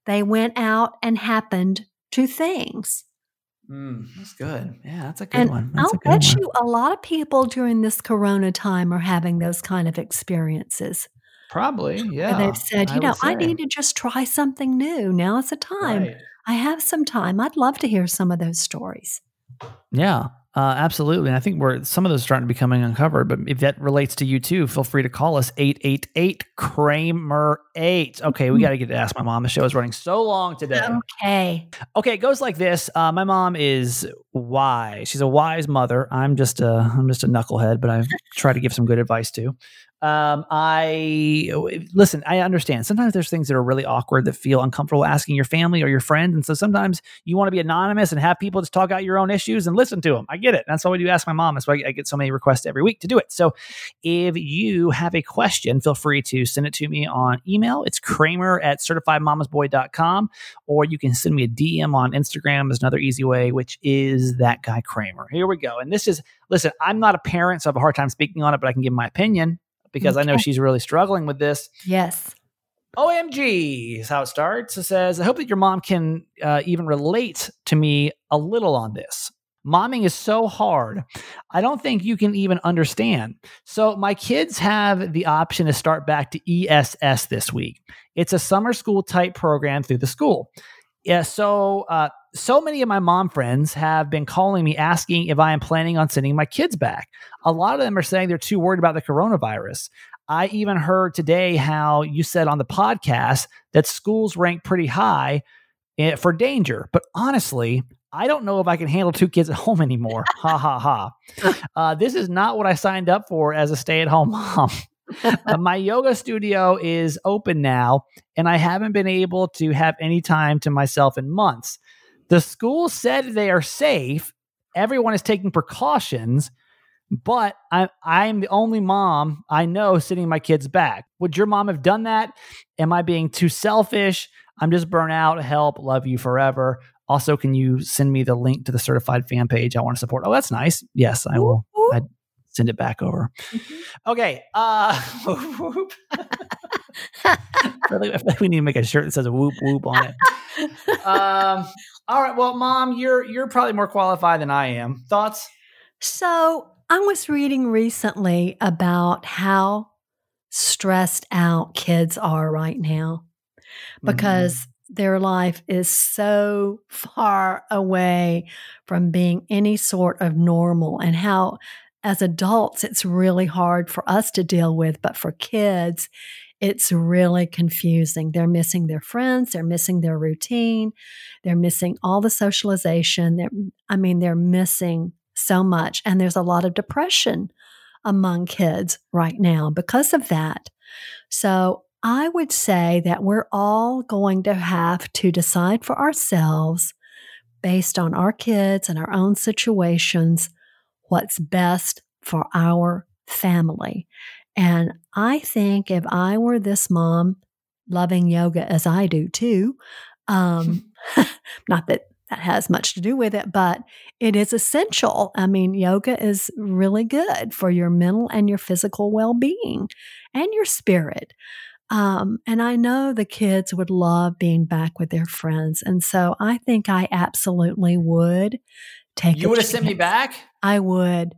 Speaker 3: They went out and happened to things.
Speaker 1: Hmm, that's good. Yeah, that's a good
Speaker 3: And
Speaker 1: one. That's
Speaker 3: I'll
Speaker 1: a good
Speaker 3: bet
Speaker 1: one.
Speaker 3: you a lot of people during this corona time are having those kind of experiences.
Speaker 1: Probably. Yeah.
Speaker 3: where they've said, you
Speaker 1: would
Speaker 3: know, I need to just try something new. Now is the time.
Speaker 1: Right.
Speaker 3: I have some time. I'd love to hear some of those stories.
Speaker 1: Yeah, uh, absolutely. And I think we're some of those are starting to becoming uncovered. But if that relates to you too, feel free to call us 888 Kramer 8. Okay, we got to get to ask my mom. The show is running so long today.
Speaker 3: Okay.
Speaker 1: Okay, it goes like this. Uh, my mom is wise. She's a wise mother. I'm just a I'm just a knucklehead, but I try to give some good advice too. Um, I listen. I understand. Sometimes there's things that are really awkward that feel uncomfortable asking your family or your friends, and so sometimes you want to be anonymous and have people just talk out your own issues and listen to them. I get it. That's why we do ask my mom. That's why I get so many requests every week to do it. So, if you have a question, feel free to send it to me on email. It's Kramer at certifiedmamasboy.com or you can send me a DM on Instagram is another easy way, which is that guy Kramer. Here we go. And this is, listen, I'm not a parent, so I have a hard time speaking on it, but I can give my opinion because I know she's really struggling with this.
Speaker 3: Yes.
Speaker 1: OMG is how it starts. It says, I hope that your mom can uh, even relate to me a little on this. Momming is so hard. I don't think you can even understand. So, my kids have the option to start back to ESS this week. It's a summer school type program through the school. Yeah, so uh, so many of my mom friends have been calling me asking if I am planning on sending my kids back. A lot of them are saying they're too worried about the coronavirus. I even heard today how you said on the podcast that schools rank pretty high eh, for danger. But honestly, I don't know if I can handle two kids at home anymore. ha ha ha. Uh, this is not what I signed up for as a stay at home mom. Uh, my yoga studio is open now, and I haven't been able to have any time to myself in months. The school said they are safe. Everyone is taking precautions, but I, I'm the only mom I know sitting my kids back. Would your mom have done that? Am I being too selfish? I'm just burnt out. Help. Love you forever. Also, can you send me the link to the certified fan page? I want to support. Oh, that's nice. Yes, I will. I send it back over. Okay. Uh, whoop. I feel like- I feel like we need to make a shirt that says a whoop whoop on it. Um, all right. Well, mom, you're you're probably more qualified than I am. Thoughts?
Speaker 3: So I was reading recently about how stressed out kids are right now because mm-hmm. their life is so far away from being any sort of normal and how as adults it's really hard for us to deal with but for kids it's really confusing. They're missing their friends, they're missing their routine, they're missing all the socialization. They're, I mean, they're missing so much. And there's a lot of depression among kids right now because of that. So I would say that we're all going to have to decide for ourselves, based on our kids and our own situations, what's best for our family. And I think if I were this mom loving yoga as I do too, um, not that that has much to do with it, but it is essential. I mean, yoga is really good for your mental and your physical well being and your spirit. Um, and I know the kids would love being back with their friends. And so I think I absolutely would take
Speaker 1: You would have sent me back?
Speaker 3: I would.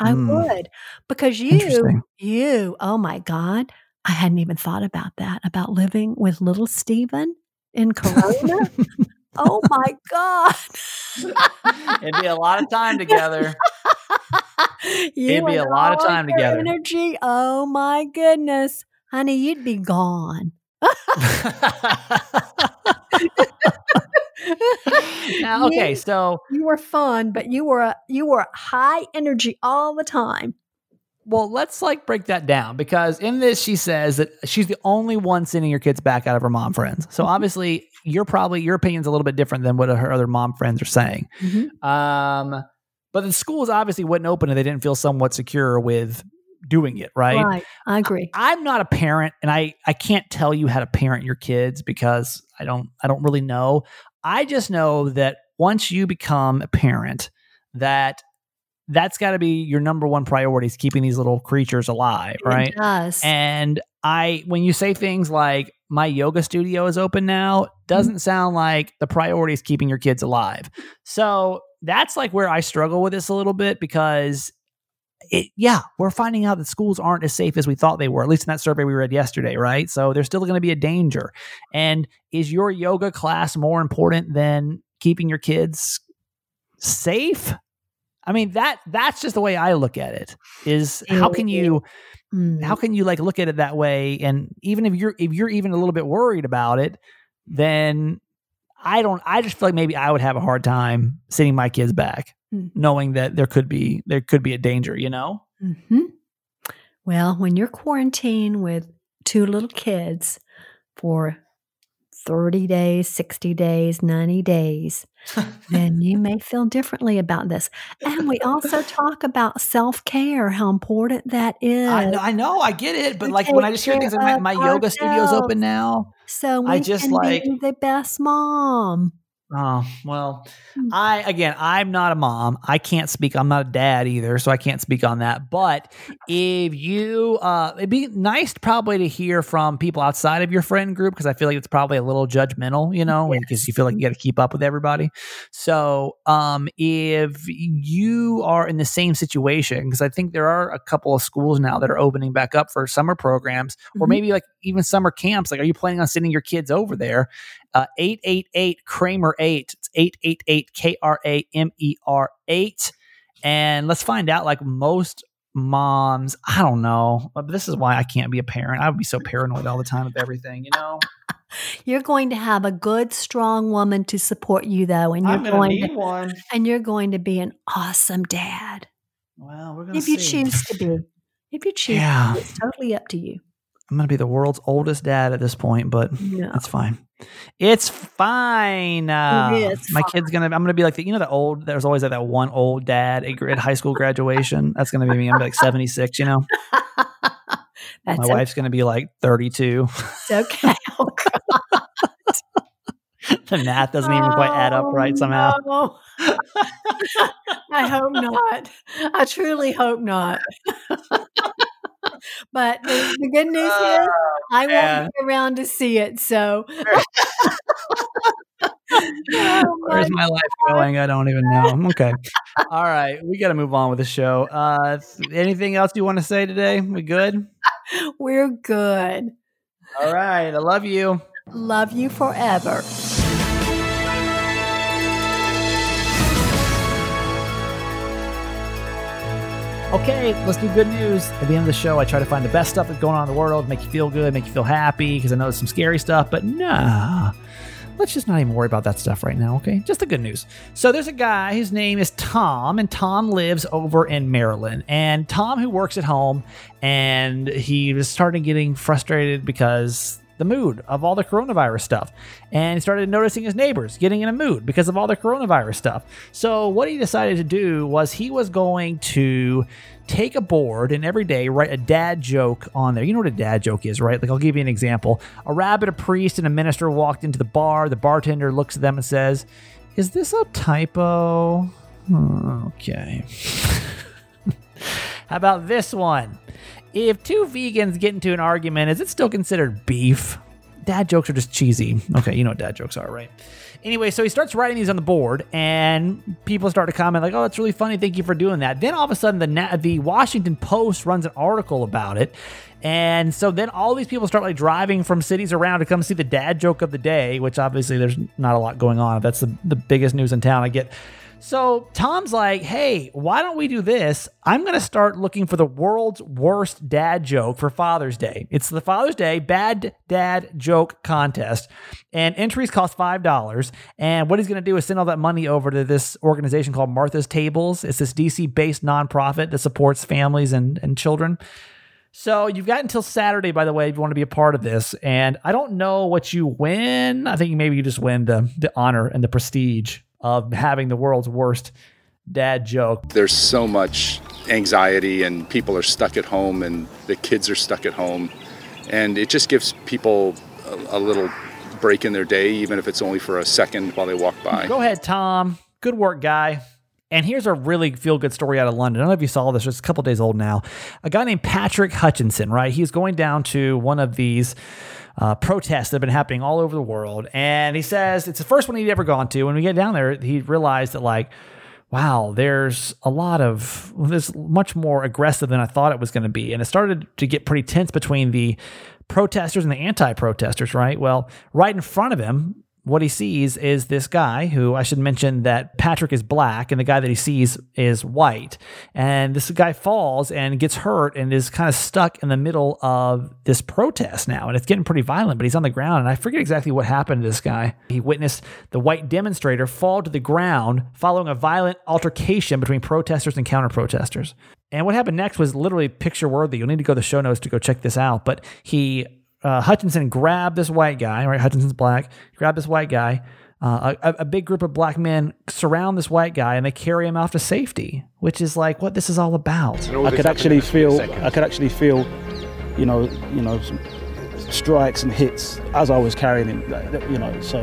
Speaker 3: I mm. would. Because you, you, oh my God, I hadn't even thought about that, about living with little Stephen in Corona. oh my God.
Speaker 1: It'd be a lot of time together. It'd be a lot of time together.
Speaker 3: Energy. Oh my goodness. Honey, you'd be gone.
Speaker 1: now, okay,
Speaker 3: you,
Speaker 1: so
Speaker 3: you were fun, but you were you were high energy all the time.
Speaker 1: Well, let's like break that down because in this she says that she's the only one sending your kids back out of her mom friends. So mm-hmm. obviously, you're probably your opinion's a little bit different than what her other mom friends are saying. Mm-hmm. Um, but the schools obviously wouldn't open if they didn't feel somewhat secure with doing it, right?
Speaker 3: Right. I agree.
Speaker 1: I, am not a parent and I I can't tell you how to parent your kids because I don't I don't really know. I just know that once you become a parent that that's got to be your number one priority is keeping these little creatures alive, right?
Speaker 3: It does.
Speaker 1: And I when you say things like my yoga studio is open now, doesn't mm-hmm. sound like the priority is keeping your kids alive. So that's like where I struggle with this a little bit because it, yeah, we're finding out that schools aren't as safe as we thought they were, at least in that survey we read yesterday, right? So there's still going to be a danger. And is your yoga class more important than keeping your kids safe? I mean that that's just the way I look at it. Is how can you mm. how can you like look at it that way and even if you're if you're even a little bit worried about it, then I don't I just feel like maybe I would have a hard time sending my kids back. Mm. knowing that there could be there could be a danger you know?
Speaker 3: Mm-hmm. well when you're quarantined with two little kids for 30 days 60 days 90 days then you may feel differently about this. And we also talk about self-care how important that is
Speaker 1: i know i, know, I get it but like when i just hear things like my, my yoga studio's open now
Speaker 3: so I just like the best mom
Speaker 1: Oh, well, hmm. I, again, I'm not a mom. I can't speak. I'm not a dad either. So I can't speak on that. But if you, uh, it'd be nice probably to hear from people outside of your friend group because I feel like it's probably a little judgmental, you know, yes. because you feel like you got to keep up with everybody. So, um, if you are in the same situation, because I think there are a couple of schools now that are opening back up for summer programs mm-hmm. or maybe like even summer camps, like, are you planning on sending your kids over there? Uh, 888 Kramer 8. It's 888 K R A M E R 8. And let's find out like most moms, I don't know. But this is why I can't be a parent. I would be so paranoid all the time with everything, you know?
Speaker 3: You're going to have a good, strong woman to support you, though, and you're going to
Speaker 1: one.
Speaker 3: and you're going to be an awesome dad.
Speaker 1: Well, we're gonna
Speaker 3: if you choose to be, if you choose, yeah. it's totally up to you.
Speaker 1: I'm going to be the world's oldest dad at this point, but no. that's fine. It's fine. Uh, it's my fine. kid's gonna. I'm gonna be like the. You know, the old. There's always like that one old dad at high school graduation. That's gonna be me. I'm gonna be like 76. You know. my okay. wife's gonna be like 32.
Speaker 3: It's okay.
Speaker 1: Oh, the math doesn't even quite add up right oh, somehow. No.
Speaker 3: I hope not. I truly hope not. But the, the, good news oh, is I man. won't be around to see it. So.
Speaker 1: oh, Where's my life going? I don't even know. Okay. All right. We got to move on with the show. Uh, anything else you want to say today? We good?
Speaker 3: We're good.
Speaker 1: All right. I love you.
Speaker 3: Love you forever.
Speaker 1: Okay, let's do good news. At the end of the show, I try to find the best stuff that's going on in the world, make you feel good, make you feel happy, because I know there's some scary stuff, but nah. Let's just not even worry about that stuff right now, okay? Just the good news. So there's a guy, his name is Tom, and Tom lives over in Maryland. And Tom, who works at home, and he was starting getting frustrated because the mood of all the coronavirus stuff. And he started noticing his neighbors getting in a mood because of all the coronavirus stuff. So, what he decided to do was he was going to take a board and every day write a dad joke on there. You know what a dad joke is, right? Like, I'll give you an example. A rabbit, a priest, and a minister walked into the bar. The bartender looks at them and says, Is this a typo? Hmm, okay. How about this one? If two vegans get into an argument, is it still considered beef? Dad jokes are just cheesy. Okay, you know what dad jokes are, right? Anyway, so he starts writing these on the board, and people start to comment like, "Oh, that's really funny. Thank you for doing that." Then all of a sudden, the the Washington Post runs an article about it, and so then all these people start like driving from cities around to come see the dad joke of the day, which obviously there's not a lot going on. That's the, the biggest news in town. I get so Tom's like, hey, why don't we do this? I'm going to start looking for the world's worst dad joke for Father's Day. It's the Father's Day Bad Dad Joke Contest, and entries cost $5. And what he's going to do is send all that money over to this organization called Martha's Tables. It's this DC based nonprofit that supports families and, and children. So you've got until Saturday, by the way, if you want to be a part of this. And I don't know what you win. I think maybe you just win the, the honor and the prestige of having the world's worst dad joke.
Speaker 6: There's so much anxiety, and people are stuck at home, and the kids are stuck at home. And it just gives people a, a little break in their day, even if it's only for a second while they walk by.
Speaker 1: Go ahead, Tom. Good work, guy. And here's a really feel good story out of London. I don't know if you saw this, it's a couple days old now. A guy named Patrick Hutchinson, right? He's going down to one of these uh, protests that have been happening all over the world. And he says it's the first one he'd ever gone to. When we get down there, he realized that, like, wow, there's a lot of there's much more aggressive than I thought it was going to be. And it started to get pretty tense between the protesters and the anti protesters, right? Well, right in front of him what he sees is this guy who I should mention that Patrick is black and the guy that he sees is white. And this guy falls and gets hurt and is kind of stuck in the middle of this protest now. And it's getting pretty violent, but he's on the ground. And I forget exactly what happened to this guy. He witnessed the white demonstrator fall to the ground following a violent altercation between protesters and counter protesters. And what happened next was literally picture worthy. You'll need to go to the show notes to go check this out. But he uh, Hutchinson grabbed this white guy, right? Hutchinson's black, grabbed this white guy. Uh, a, a, big group of black men surround this white guy and they carry him off to safety, which is like what this is all about.
Speaker 7: I could actually feel, I could actually feel, you know, you know, strikes and hits as I was carrying him. You know, so,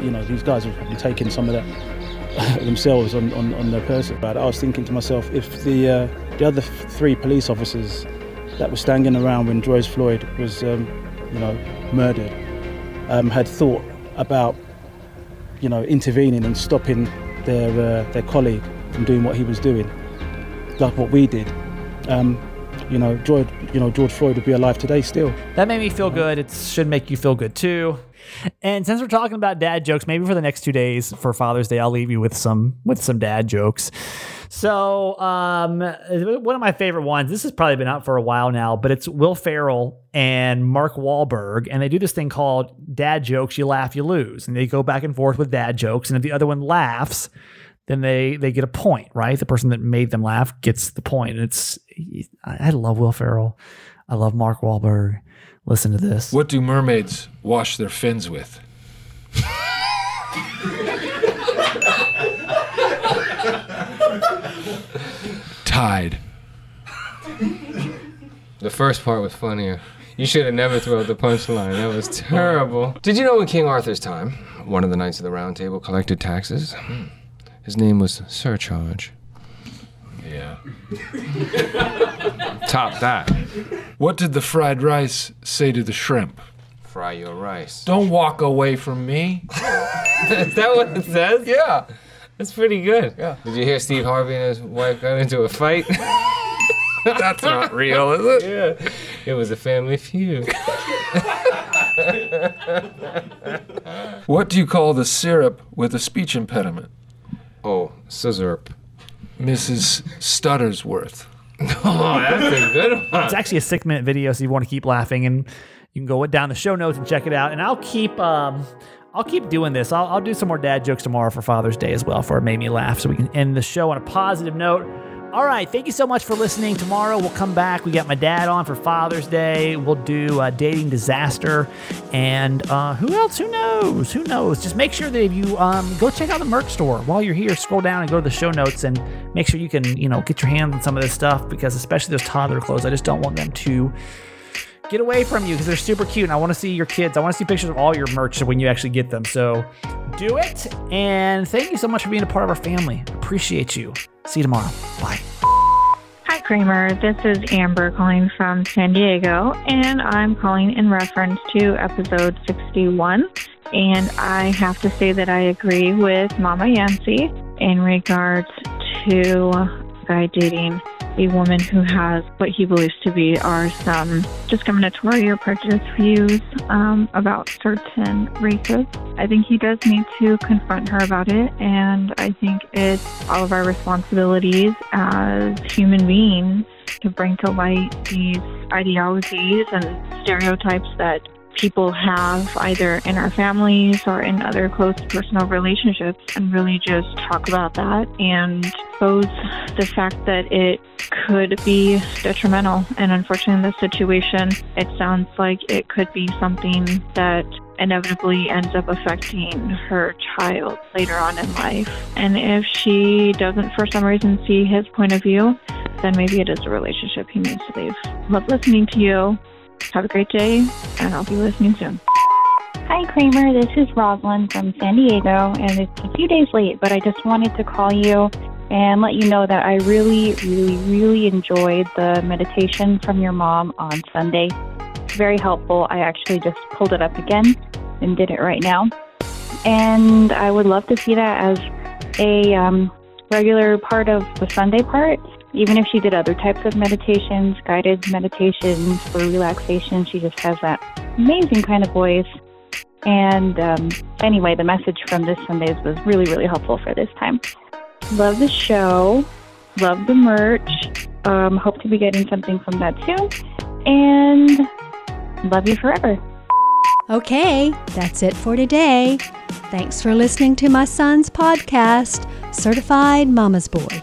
Speaker 7: you know, these guys have probably taken some of that themselves on, on, on their person. But I was thinking to myself, if the uh, the other three police officers that were standing around when George Floyd was, um, you know, murdered, um, had thought about, you know, intervening and stopping their uh, their colleague from doing what he was doing, like what we did. Um, you know, George, you know, George Floyd would be alive today still.
Speaker 1: That made me feel good. It should make you feel good too. And since we're talking about dad jokes, maybe for the next two days for Father's Day, I'll leave you with some with some dad jokes. So, um, one of my favorite ones. This has probably been out for a while now, but it's Will Ferrell and Mark Wahlberg, and they do this thing called dad jokes. You laugh, you lose, and they go back and forth with dad jokes. And if the other one laughs, then they they get a point, right? The person that made them laugh gets the point. And it's I love Will Ferrell. I love Mark Wahlberg. Listen to this.
Speaker 8: What do mermaids wash their fins with? Tide.
Speaker 9: The first part was funnier. You should have never thrown the punchline. That was terrible. Did you know in King Arthur's time, one of the knights of the Round Table collected taxes? Hmm. His name was Surcharge.
Speaker 8: Yeah.
Speaker 9: Top that.
Speaker 8: What did the fried rice say to the shrimp?
Speaker 9: fry your rice.
Speaker 8: Don't walk away from me.
Speaker 9: Is that what it says?
Speaker 8: Yeah.
Speaker 9: That's pretty good.
Speaker 8: Yeah.
Speaker 9: Did you hear Steve Harvey and his wife got into a fight?
Speaker 8: That's not real, is it?
Speaker 9: yeah. It was a family feud.
Speaker 8: What do you call the syrup with a speech impediment?
Speaker 9: Oh, scissorp.
Speaker 8: Mrs. Stuttersworth.
Speaker 9: Oh, that's a good one.
Speaker 1: It's actually a six minute video, so you want to keep laughing, and you can go down the show notes and check it out. And I'll keep, um, I'll keep doing this. I'll, I'll do some more dad jokes tomorrow for Father's Day as well, for it made me laugh, so we can end the show on a positive note. All right, thank you so much for listening. Tomorrow we'll come back. We got my dad on for Father's Day. We'll do uh, dating disaster, and uh, who else? Who knows? Who knows? Just make sure that if you um, go check out the merch store while you're here, scroll down and go to the show notes and make sure you can you know get your hands on some of this stuff because especially those toddler clothes, I just don't want them to get away from you because they're super cute and I want to see your kids. I want to see pictures of all your merch when you actually get them. So do it. And thank you so much for being a part of our family. Appreciate you. See you tomorrow. Bye.
Speaker 10: Hi, Kramer. This is Amber calling from San Diego, and I'm calling in reference to episode 61. And I have to say that I agree with Mama Yancy in regards to guy dating a woman who has what he believes to be are some discriminatory or prejudiced views um, about certain races. I think he does need to confront her about it, and I think it's all of our responsibilities as human beings to bring to light these ideologies and stereotypes that people have either in our families or in other close personal relationships and really just talk about that and expose the fact that it could be detrimental. And unfortunately, in this situation, it sounds like it could be something that inevitably ends up affecting her child later on in life. And if she doesn't, for some reason, see his point of view, then maybe it is a relationship he needs to leave. Love listening to you. Have a great day, and I'll be listening soon.
Speaker 11: Hi, Kramer. This is Rosalind from San Diego, and it's a few days late, but I just wanted to call you and let you know that I really, really, really enjoyed the meditation from your mom on Sunday. Very helpful. I actually just pulled it up again and did it right now. And I would love to see that as a um, regular part of the Sunday part. Even if she did other types of meditations, guided meditations for relaxation, she just has that amazing kind of voice. And um, anyway, the message from this Sundays was really, really helpful for this time. Love the show, love the merch. Um, hope to be getting something from that soon. And love you forever.
Speaker 3: Okay, that's it for today. Thanks for listening to my son's podcast, Certified Mama's Boy.